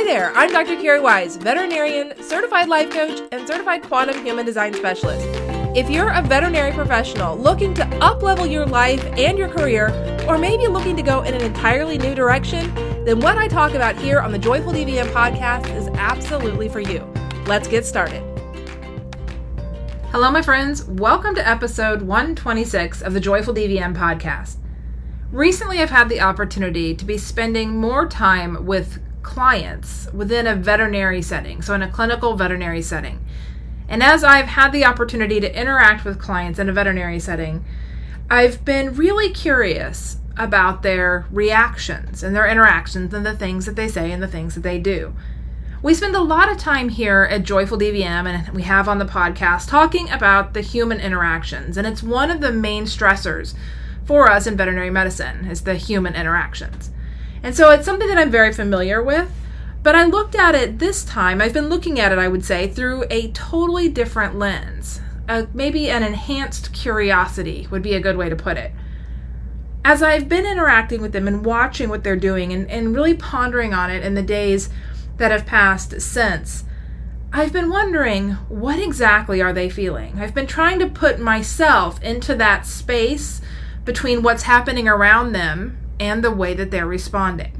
Hi there, I'm Dr. Cari Wise, veterinarian, certified life coach, and certified quantum human design specialist. If you're a veterinary professional looking to uplevel your life and your career, or maybe looking to go in an entirely new direction, then what I talk about here on the Joyful DVM podcast is absolutely for you. Let's get started. Hello, my friends. Welcome to episode 126 of the Joyful DVM podcast. Recently, I've had the opportunity to be spending more time with clients within a veterinary setting, so in a clinical veterinary setting. And as I've had the opportunity to interact with clients in a veterinary setting, I've been really curious about their reactions and their interactions and the things that they say and the things that they do. We spend a lot of time here at Joyful DVM and we have on the podcast talking about the human interactions, and it's one of the main stressors for us in veterinary medicine is the human interactions. And so it's something that I'm very familiar with, but I looked at it this time, I've been looking at it, I would say, through a totally different lens. Uh, maybe an enhanced curiosity would be a good way to put it. As I've been interacting with them and watching what they're doing and, and really pondering on it in the days that have passed since, I've been wondering what exactly are they feeling? I've been trying to put myself into that space between what's happening around them and the way that they're responding.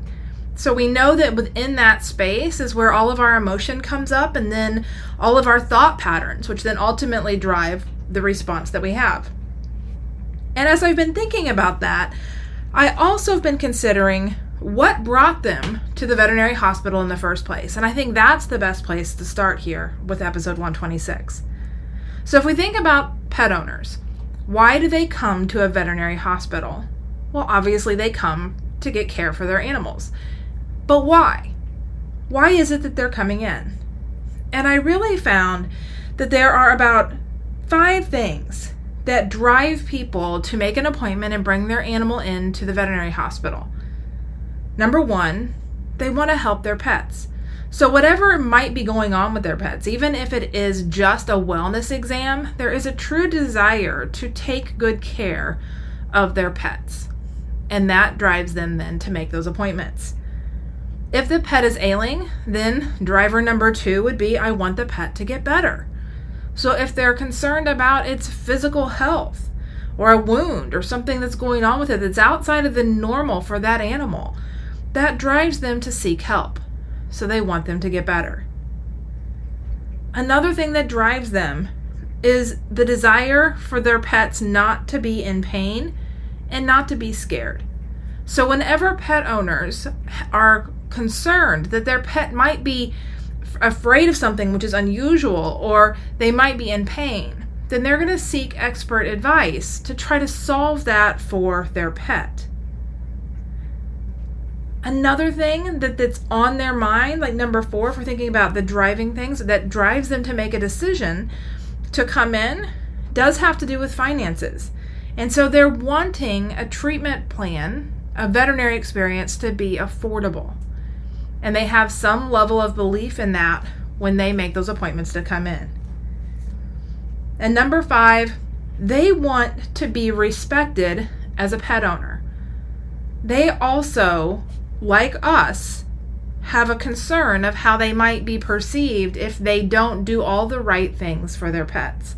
So we know that within that space is where all of our emotion comes up and then all of our thought patterns, which then ultimately drive the response that we have. And as I've been thinking about that, I also have been considering what brought them to the veterinary hospital in the first place. And I think that's the best place to start here with episode 126. So if we think about pet owners, why do they come to a veterinary hospital? Well, obviously, they come to get care for their animals. But why? Why is it that they're coming in? And I really found that there are about five things that drive people to make an appointment and bring their animal in to the veterinary hospital. Number one, they want to help their pets. So, whatever might be going on with their pets, even if it is just a wellness exam, there is a true desire to take good care of their pets and that drives them then to make those appointments. If the pet is ailing, then driver number two would be I want the pet to get better. So if they're concerned about its physical health or a wound or something that's going on with it that's outside of the normal for that animal, that drives them to seek help. So they want them to get better. Another thing that drives them is the desire for their pets not to be in pain and not to be scared. So, whenever pet owners are concerned that their pet might be afraid of something which is unusual or they might be in pain, then they're going to seek expert advice to try to solve that for their pet. Another thing that, that's on their mind, like number four, we're thinking about the driving things that drives them to make a decision to come in, does have to do with finances. And so they're wanting a treatment plan, a veterinary experience to be affordable. And they have some level of belief in that when they make those appointments to come in. And number five, they want to be respected as a pet owner. They also, like us, have a concern of how they might be perceived if they don't do all the right things for their pets.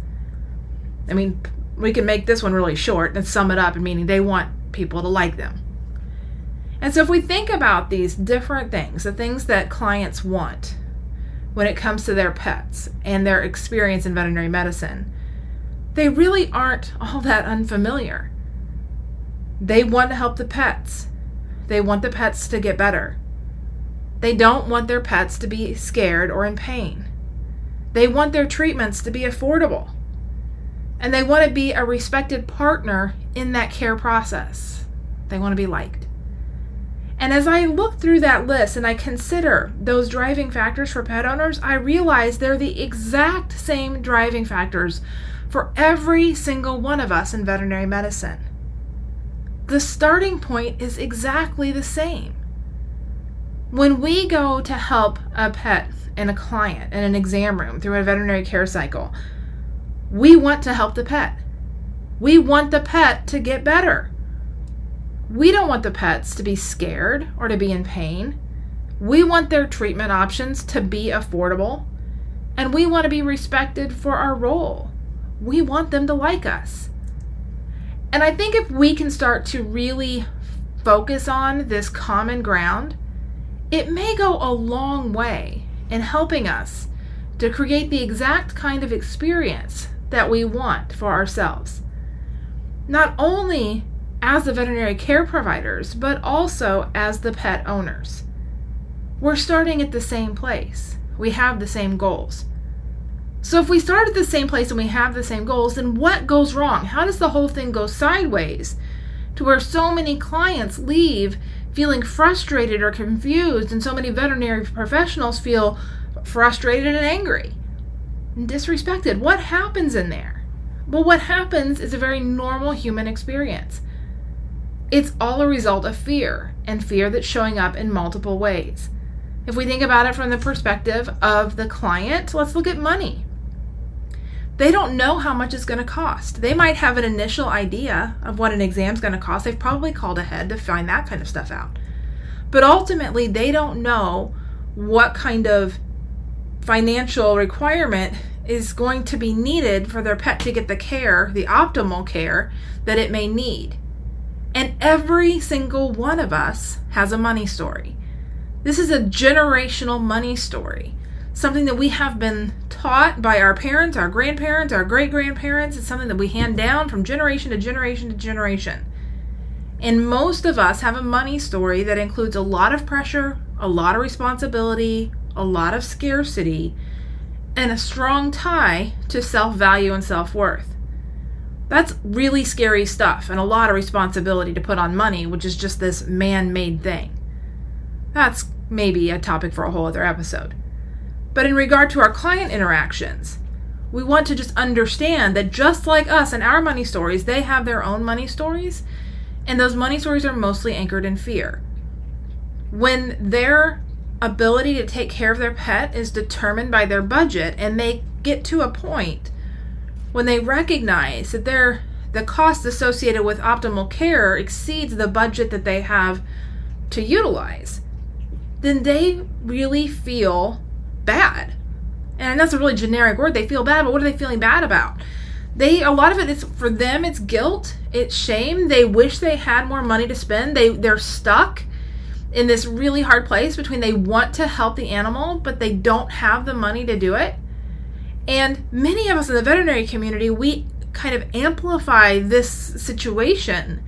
I mean, we can make this one really short and sum it up, meaning they want people to like them. And so if we think about these different things, the things that clients want when it comes to their pets and their experience in veterinary medicine, they really aren't all that unfamiliar. They want to help the pets. They want the pets to get better. They don't want their pets to be scared or in pain. They want their treatments to be affordable and they want to be a respected partner in that care process. They want to be liked. And as I look through that list and I consider those driving factors for pet owners, I realize they're the exact same driving factors for every single one of us in veterinary medicine. The starting point is exactly the same. When we go to help a pet and a client in an exam room through a veterinary care cycle, we want to help the pet. We want the pet to get better. We don't want the pets to be scared or to be in pain. We want their treatment options to be affordable, and we want to be respected for our role. We want them to like us. And I think if we can start to really focus on this common ground, it may go a long way in helping us to create the exact kind of experience that we want for ourselves. Not only as the veterinary care providers, but also as the pet owners. We're starting at the same place. We have the same goals. So if we start at the same place and we have the same goals, then what goes wrong? How does the whole thing go sideways to where so many clients leave feeling frustrated or confused and so many veterinary professionals feel frustrated and angry disrespected? What happens in there? Well, what happens is a very normal human experience. It's all a result of fear, and fear that's showing up in multiple ways. If we think about it from the perspective of the client, let's look at money. They don't know how much it's going to cost. They might have an initial idea of what an exam is going to cost. They've probably called ahead to find that kind of stuff out. But ultimately, they don't know what kind of financial requirement is going to be needed for their pet to get the care, the optimal care that it may need. And every single one of us has a money story. This is a generational money story. Something that we have been taught by our parents, our grandparents, our great grandparents. It's something that we hand down from generation to generation to generation. And most of us have a money story that includes a lot of pressure, a lot of responsibility, a lot of scarcity, and a strong tie to self value and self worth. That's really scary stuff and a lot of responsibility to put on money, which is just this man made thing. That's maybe a topic for a whole other episode. But in regard to our client interactions, we want to just understand that just like us and our money stories, they have their own money stories, and those money stories are mostly anchored in fear. When their ability to take care of their pet is determined by their budget, and they get to a point when they recognize that their the cost associated with optimal care exceeds the budget that they have to utilize, then they really feel bad. And that's a really generic word. They feel bad, but what are they feeling bad about? They a lot of it is for them it's guilt, it's shame. They wish they had more money to spend. They they're stuck in this really hard place between they want to help the animal, but they don't have the money to do it. And many of us in the veterinary community, we kind of amplify this situation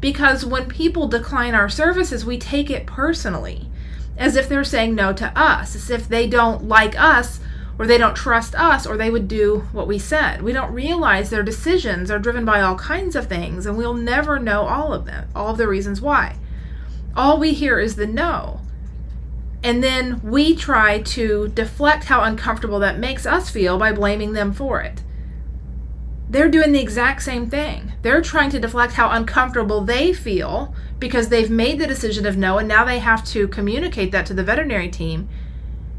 because when people decline our services, we take it personally as if they're saying no to us, as if they don't like us or they don't trust us or they would do what we said. We don't realize their decisions are driven by all kinds of things and we'll never know all of them, all of the reasons why. All we hear is the no. And then we try to deflect how uncomfortable that makes us feel by blaming them for it. They're doing the exact same thing. They're trying to deflect how uncomfortable they feel because they've made the decision of no and now they have to communicate that to the veterinary team.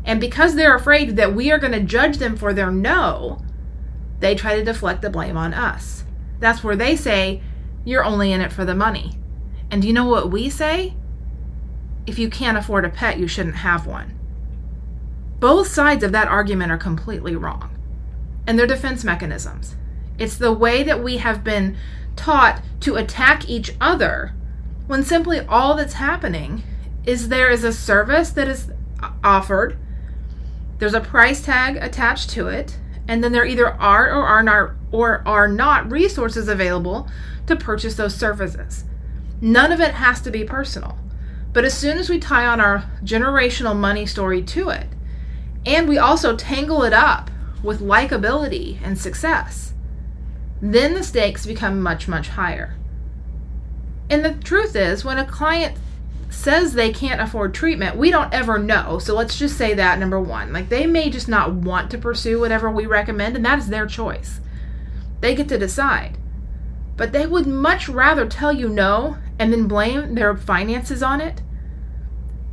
And because they're afraid that we are going to judge them for their no, they try to deflect the blame on us. That's where they say, You're only in it for the money. And do you know what we say? If you can't afford a pet, you shouldn't have one. Both sides of that argument are completely wrong. And they're defense mechanisms. It's the way that we have been taught to attack each other when simply all that's happening is there is a service that is offered, there's a price tag attached to it, and then there either are or are not or are not resources available to purchase those services. None of it has to be personal. But as soon as we tie on our generational money story to it, and we also tangle it up with likability and success, then the stakes become much, much higher. And the truth is, when a client says they can't afford treatment, we don't ever know. So let's just say that number one. Like they may just not want to pursue whatever we recommend, and that is their choice. They get to decide. But they would much rather tell you no and then blame their finances on it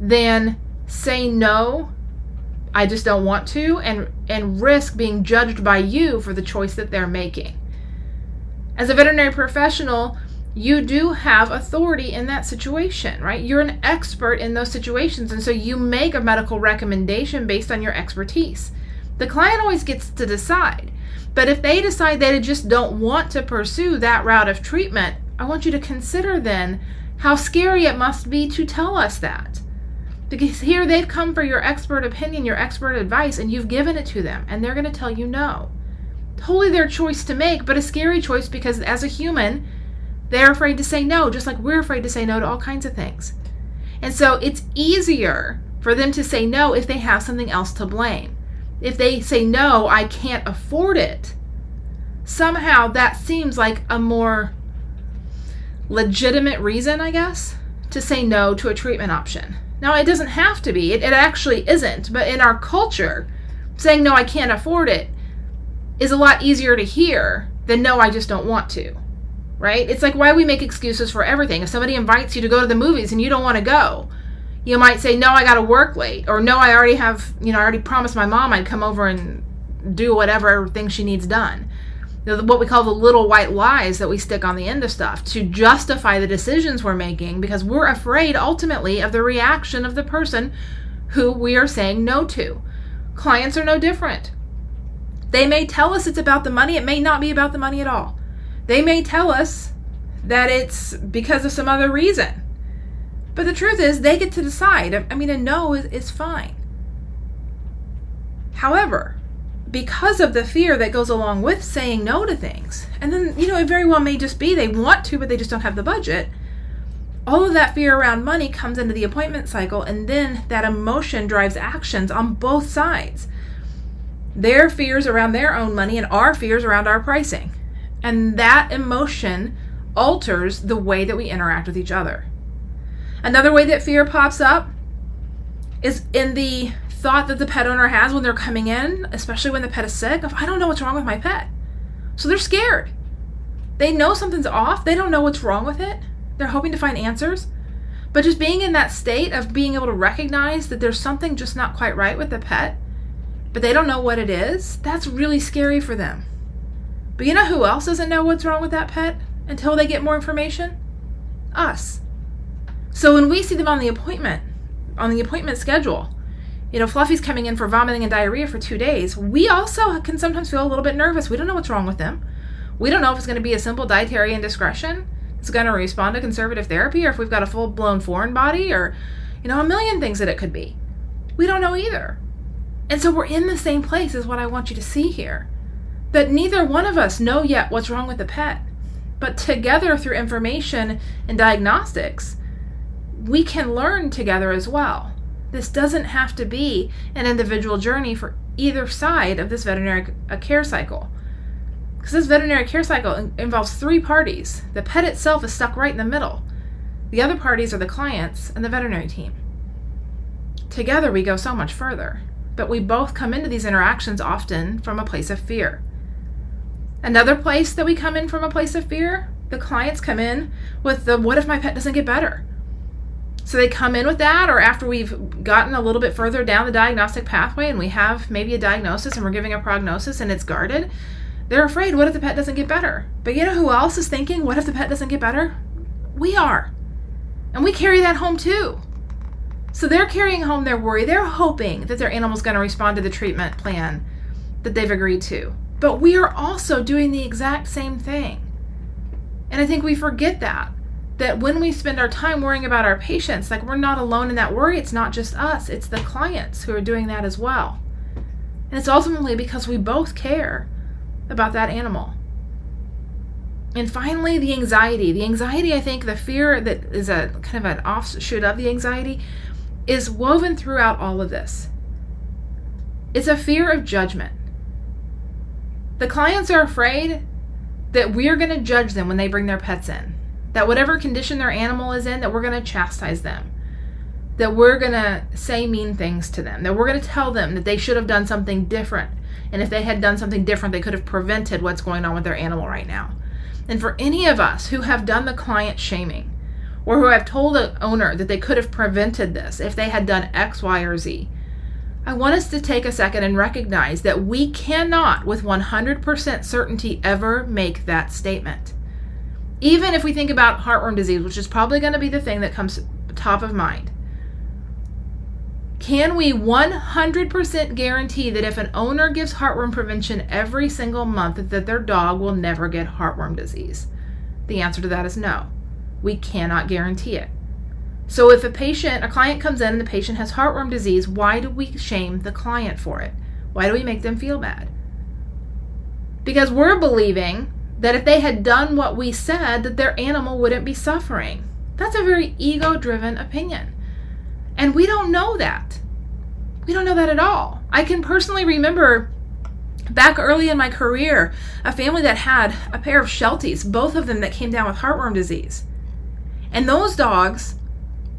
than say no, I just don't want to, and, and risk being judged by you for the choice that they're making. As a veterinary professional, you do have authority in that situation, right? You're an expert in those situations, and so you make a medical recommendation based on your expertise. The client always gets to decide. But if they decide they just don't want to pursue that route of treatment, I want you to consider then how scary it must be to tell us that. Because here they've come for your expert opinion, your expert advice, and you've given it to them, and they're going to tell you no. Totally their choice to make, but a scary choice because as a human, they're afraid to say no, just like we're afraid to say no to all kinds of things. And so it's easier for them to say no if they have something else to blame if they say, no, I can't afford it, somehow that seems like a more legitimate reason, I guess, to say no to a treatment option. Now, it doesn't have to be, it, it actually isn't, but in our culture, saying, no, I can't afford it is a lot easier to hear than, no, I just don't want to. Right? It's like why we make excuses for everything. If somebody invites you to go to the movies and you don't want to go, you might say, No, I got to work late. Or no, I already have, you know, I already promised my mom I'd come over and do whatever thing she needs done. What we call the little white lies that we stick on the end of stuff to justify the decisions we're making because we're afraid ultimately of the reaction of the person who we are saying no to. Clients are no different. They may tell us it's about the money, it may not be about the money at all. They may tell us that it's because of some other reason. But the truth is, they get to decide. I mean, a no is, is fine. However, because of the fear that goes along with saying no to things, and then, you know, it very well may just be they want to, but they just don't have the budget. All of that fear around money comes into the appointment cycle, and then that emotion drives actions on both sides. Their fears around their own money and our fears around our pricing. And that emotion alters the way that we interact with each other. Another way that fear pops up is in the thought that the pet owner has when they're coming in, especially when the pet is sick, of I don't know what's wrong with my pet. So they're scared. They know something's off, they don't know what's wrong with it. They're hoping to find answers. But just being in that state of being able to recognize that there's something just not quite right with the pet, but they don't know what it is, that's really scary for them. But you know who else doesn't know what's wrong with that pet until they get more information? Us. So when we see them on the appointment, on the appointment schedule, you know, Fluffy's coming in for vomiting and diarrhea for two days, we also can sometimes feel a little bit nervous. We don't know what's wrong with them. We don't know if it's going to be a simple dietary indiscretion, it's going to respond to conservative therapy, or if we've got a full blown foreign body, or, you know, a million things that it could be. We don't know either. And so we're in the same place, is what I want you to see here. That neither one of us know yet what's wrong with the pet. But together, through information and diagnostics, we can learn together as well. This doesn't have to be an individual journey for either side of this veterinary care cycle. Because this veterinary care cycle involves three parties. The pet itself is stuck right in the middle. The other parties are the clients and the veterinary team. Together, we go so much further, but we both come into these interactions often from a place of fear. Another place that we come in from a place of fear, the clients come in with the what if my pet doesn't get better? So they come in with that, or after we've gotten a little bit further down the diagnostic pathway and we have maybe a diagnosis and we're giving a prognosis and it's guarded, they're afraid, what if the pet doesn't get better? But you know who else is thinking, what if the pet doesn't get better? We are. And we carry that home too. So they're carrying home their worry. They're hoping that their animal's going to respond to the treatment plan that they've agreed to. But we are also doing the exact same thing. And I think we forget that that when we spend our time worrying about our patients, like we're not alone in that worry. It's not just us, it's the clients who are doing that as well. And it's ultimately because we both care about that animal. And finally, the anxiety. The anxiety, I think, the fear that is a kind of an offshoot of the anxiety, is woven throughout all of this. It's a fear of judgment. The clients are afraid that we're going to judge them when they bring their pets in that whatever condition their animal is in, that we're going to chastise them. That we're going to say mean things to them. That we're going to tell them that they should have done something different. And if they had done something different, they could have prevented what's going on with their animal right now. And for any of us who have done the client shaming, or who have told the owner that they could have prevented this if they had done X, Y, or Z, I want us to take a second and recognize that we cannot, with 100% certainty, ever make that statement Even if we think about heartworm disease, which is probably going to be the thing that comes top of mind, can we 100% guarantee that if an owner gives heartworm prevention every single month that their dog will never get heartworm disease? The answer to that is no. We cannot guarantee it. So if a patient, a client comes in and the patient has heartworm disease, why do we shame the client for it? Why do we make them feel bad? Because we're believing that if they had done what we said that their animal wouldn't be suffering. That's a very ego-driven opinion. And we don't know that. We don't know that at all. I can personally remember back early in my career a family that had a pair of Shelties, both of them that came down with heartworm disease. And those dogs,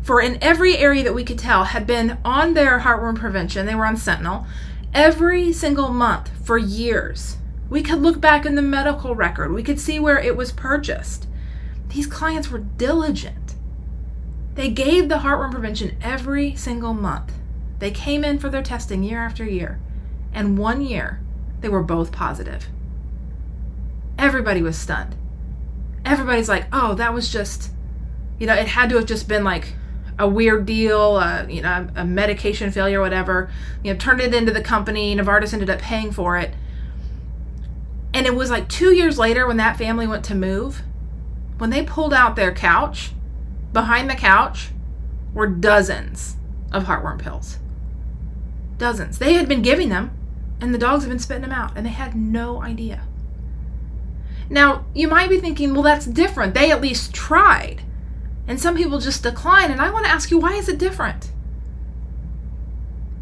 for in every area that we could tell, had been on their heartworm prevention. They were on Sentinel every single month for years. We could look back in the medical record, we could see where it was purchased. These clients were diligent. They gave the heartworm prevention every single month. They came in for their testing year after year, and one year they were both positive. Everybody was stunned. Everybody's like, oh, that was just, you know, it had to have just been like a weird deal, uh, you know, a medication failure, whatever. You know, turned it into the company. Novartis ended up paying for it. And it was like two years later when that family went to move, when they pulled out their couch behind the couch were dozens of heartworm pills. Dozens. They had been giving them, and the dogs had been spitting them out, and they had no idea. Now, you might be thinking, well, that's different. They at least tried. And some people just decline. And I want to ask you, why is it different?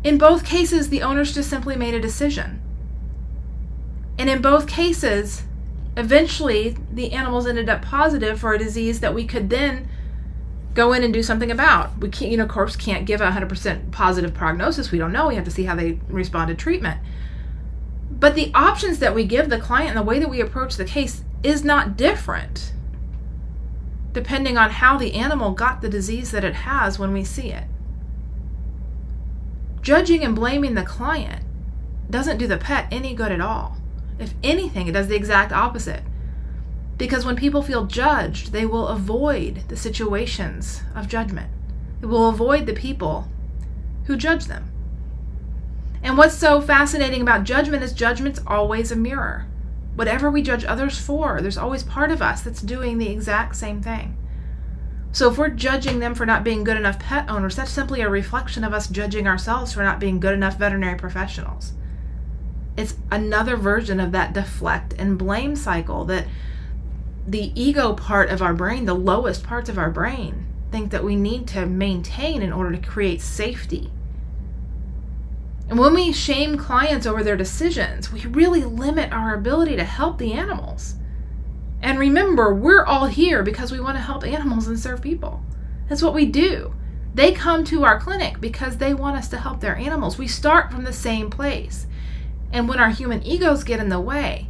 In both cases, the owners just simply made a decision. And in both cases, eventually the animals ended up positive for a disease that we could then go in and do something about. We can't, you know, of course, can't give a 100% positive prognosis. We don't know. We have to see how they respond to treatment. But the options that we give the client and the way that we approach the case is not different depending on how the animal got the disease that it has when we see it. Judging and blaming the client doesn't do the pet any good at all. If anything, it does the exact opposite. Because when people feel judged, they will avoid the situations of judgment. They will avoid the people who judge them. And what's so fascinating about judgment is judgment's always a mirror. Whatever we judge others for, there's always part of us that's doing the exact same thing. So if we're judging them for not being good enough pet owners, that's simply a reflection of us judging ourselves for not being good enough veterinary professionals. It's another version of that deflect and blame cycle that the ego part of our brain, the lowest parts of our brain, think that we need to maintain in order to create safety. And when we shame clients over their decisions, we really limit our ability to help the animals. And remember, we're all here because we want to help animals and serve people. That's what we do. They come to our clinic because they want us to help their animals. We start from the same place. And when our human egos get in the way,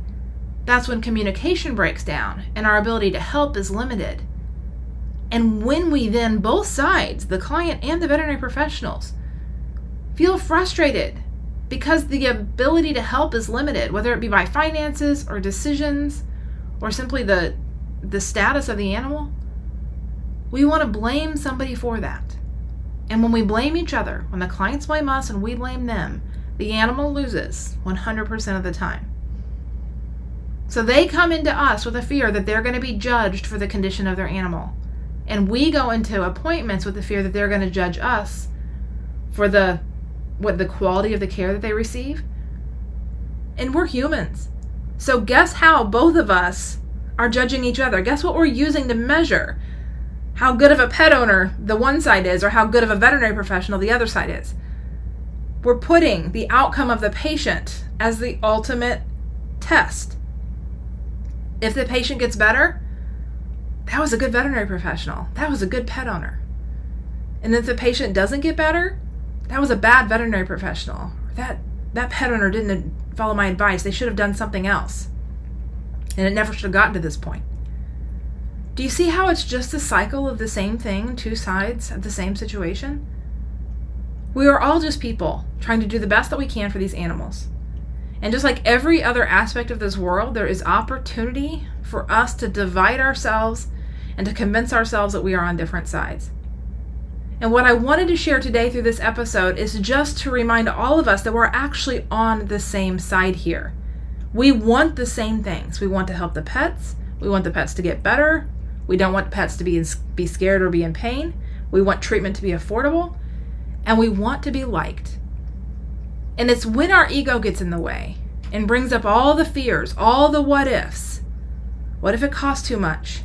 that's when communication breaks down and our ability to help is limited. And when we then, both sides, the client and the veterinary professionals, feel frustrated because the ability to help is limited, whether it be by finances or decisions or simply the, the status of the animal, we want to blame somebody for that. And when we blame each other, when the clients blame us and we blame them, the animal loses 100% of the time. So they come into us with a fear that they're going to be judged for the condition of their animal. And we go into appointments with the fear that they're going to judge us for the what the quality of the care that they receive. And we're humans. So guess how both of us are judging each other? Guess what we're using to measure how good of a pet owner the one side is or how good of a veterinary professional the other side is? We're putting the outcome of the patient as the ultimate test. If the patient gets better, that was a good veterinary professional. That was a good pet owner. And if the patient doesn't get better, that was a bad veterinary professional. That that pet owner didn't follow my advice. They should have done something else. And it never should have gotten to this point. Do you see how it's just a cycle of the same thing, two sides of the same situation? We are all just people trying to do the best that we can for these animals. And just like every other aspect of this world, there is opportunity for us to divide ourselves and to convince ourselves that we are on different sides. And what I wanted to share today through this episode is just to remind all of us that we're actually on the same side here. We want the same things. We want to help the pets. We want the pets to get better. We don't want pets to be, be scared or be in pain. We want treatment to be affordable. And we want to be liked. And it's when our ego gets in the way and brings up all the fears, all the what ifs. What if it costs too much?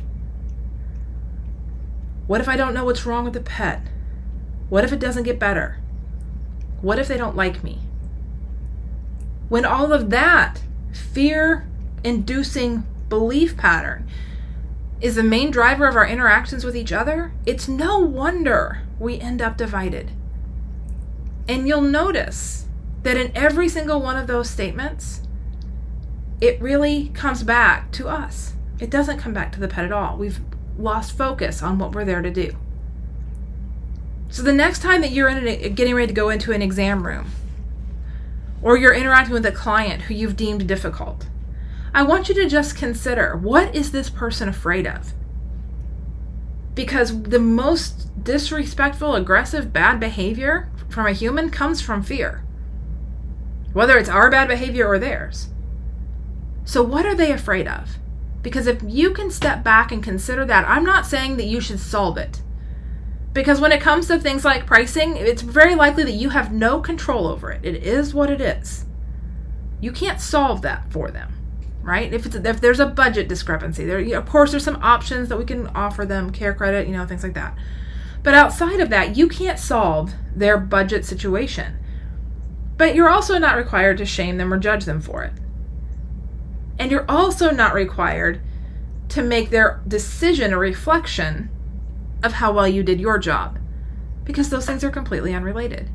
What if I don't know what's wrong with the pet? What if it doesn't get better? What if they don't like me? When all of that fear inducing belief pattern is the main driver of our interactions with each other, it's no wonder we end up divided. And you'll notice that in every single one of those statements, it really comes back to us. It doesn't come back to the pet at all. We've lost focus on what we're there to do. So the next time that you're getting ready to go into an exam room, or you're interacting with a client who you've deemed difficult, I want you to just consider what is this person afraid of? Because the most disrespectful, aggressive, bad behavior from a human comes from fear whether it's our bad behavior or theirs. So, what are they afraid of? Because if you can step back and consider that, I'm not saying that you should solve it. Because when it comes to things like pricing, it's very likely that you have no control over it. It is what it is. You can't solve that for them, right? If it's if there's a budget discrepancy, there of course there's some options that we can offer them, care credit, you know, things like that. But outside of that, you can't solve their budget situation. But you're also not required to shame them or judge them for it. And you're also not required to make their decision a reflection of how well you did your job, because those things are completely unrelated.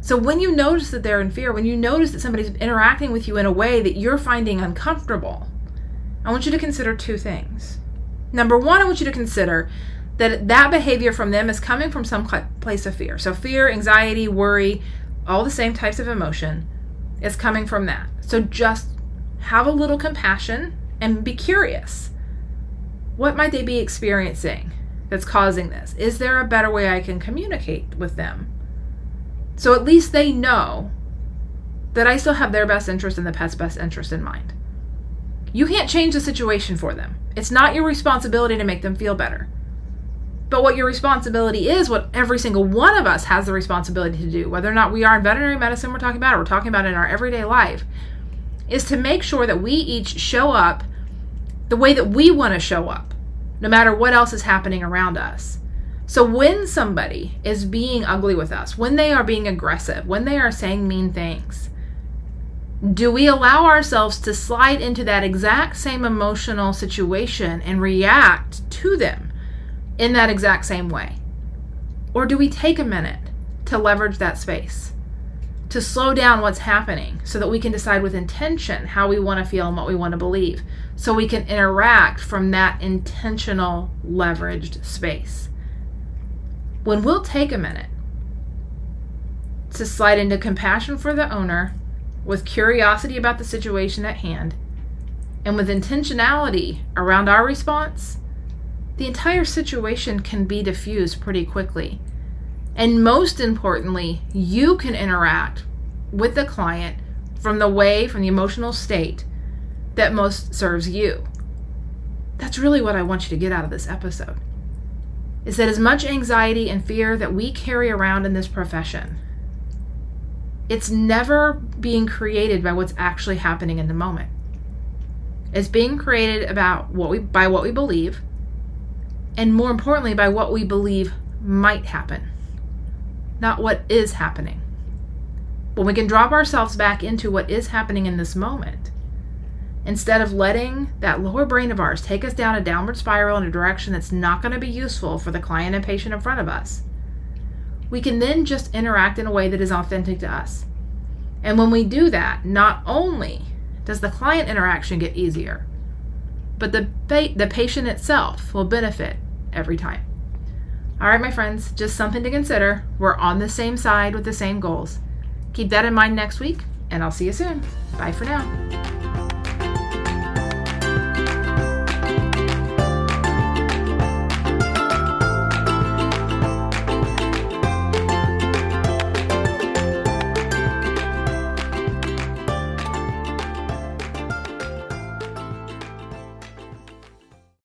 So when you notice that they're in fear, when you notice that somebody's interacting with you in a way that you're finding uncomfortable, I want you to consider two things. Number one, I want you to consider that that behavior from them is coming from some place of fear. So fear, anxiety, worry, all the same types of emotion is coming from that. So just have a little compassion and be curious. What might they be experiencing that's causing this? Is there a better way I can communicate with them? So at least they know that I still have their best interest and the pet's best interest in mind. You can't change the situation for them. It's not your responsibility to make them feel better. But what your responsibility is, what every single one of us has the responsibility to do, whether or not we are in veterinary medicine, we're talking about, or we're talking about in our everyday life, is to make sure that we each show up the way that we want to show up, no matter what else is happening around us. So when somebody is being ugly with us, when they are being aggressive, when they are saying mean things, do we allow ourselves to slide into that exact same emotional situation and react to them? In that exact same way? Or do we take a minute to leverage that space, to slow down what's happening so that we can decide with intention how we want to feel and what we want to believe, so we can interact from that intentional, leveraged space? When we'll take a minute to slide into compassion for the owner with curiosity about the situation at hand and with intentionality around our response, the entire situation can be diffused pretty quickly. And most importantly, you can interact with the client from the way, from the emotional state that most serves you. That's really what I want you to get out of this episode. Is that as much anxiety and fear that we carry around in this profession, it's never being created by what's actually happening in the moment. It's being created about what we by what we believe, and more importantly, by what we believe might happen, not what is happening. When we can drop ourselves back into what is happening in this moment, instead of letting that lower brain of ours take us down a downward spiral in a direction that's not going to be useful for the client and patient in front of us, we can then just interact in a way that is authentic to us. And when we do that, not only does the client interaction get easier, but the, the patient itself will benefit every time. All right, my friends, just something to consider. We're on the same side with the same goals. Keep that in mind next week, and I'll see you soon. Bye for now.